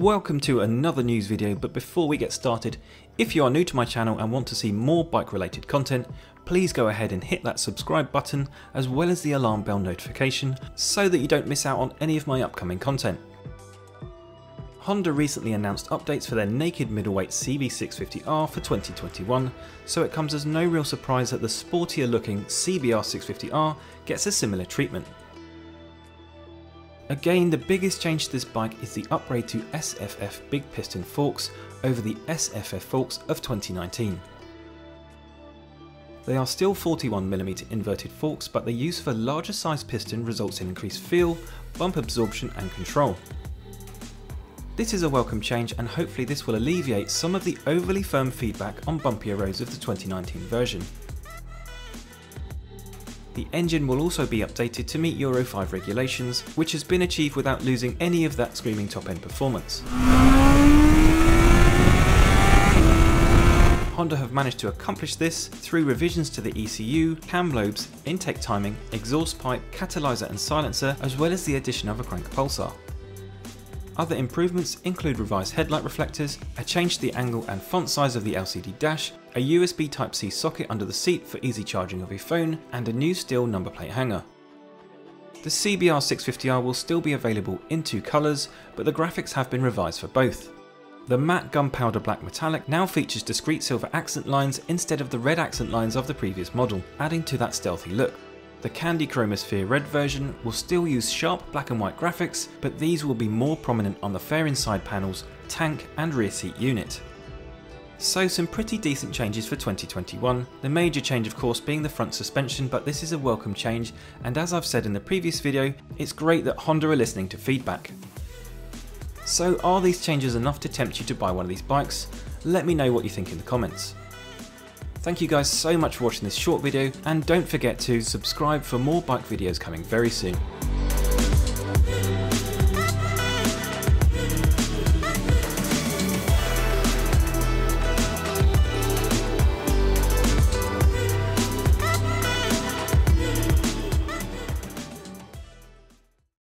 Welcome to another news video, but before we get started, if you are new to my channel and want to see more bike related content, please go ahead and hit that subscribe button as well as the alarm bell notification so that you don't miss out on any of my upcoming content. Honda recently announced updates for their naked middleweight CB650R for 2021, so it comes as no real surprise that the sportier looking CBR650R gets a similar treatment. Again, the biggest change to this bike is the upgrade to SFF big piston forks over the SFF forks of 2019. They are still 41mm inverted forks, but the use of a larger size piston results in increased feel, bump absorption and control. This is a welcome change and hopefully this will alleviate some of the overly firm feedback on bumpier roads of the 2019 version. The engine will also be updated to meet Euro 5 regulations, which has been achieved without losing any of that screaming top end performance. Honda have managed to accomplish this through revisions to the ECU, cam lobes, intake timing, exhaust pipe, catalyzer and silencer, as well as the addition of a crank pulser. Other improvements include revised headlight reflectors, a change to the angle and font size of the LCD dash, a USB Type-C socket under the seat for easy charging of your phone, and a new steel number plate hanger. The CBR 650R will still be available in two colours, but the graphics have been revised for both. The matte gunpowder black metallic now features discrete silver accent lines instead of the red accent lines of the previous model, adding to that stealthy look. The Candy Chromosphere Red version will still use sharp black and white graphics, but these will be more prominent on the fairing side panels, tank and rear seat unit. So some pretty decent changes for 2021, the major change of course being the front suspension but this is a welcome change and as I've said in the previous video, it's great that Honda are listening to feedback. So are these changes enough to tempt you to buy one of these bikes? Let me know what you think in the comments. Thank you guys so much for watching this short video and don't forget to subscribe for more bike videos coming very soon.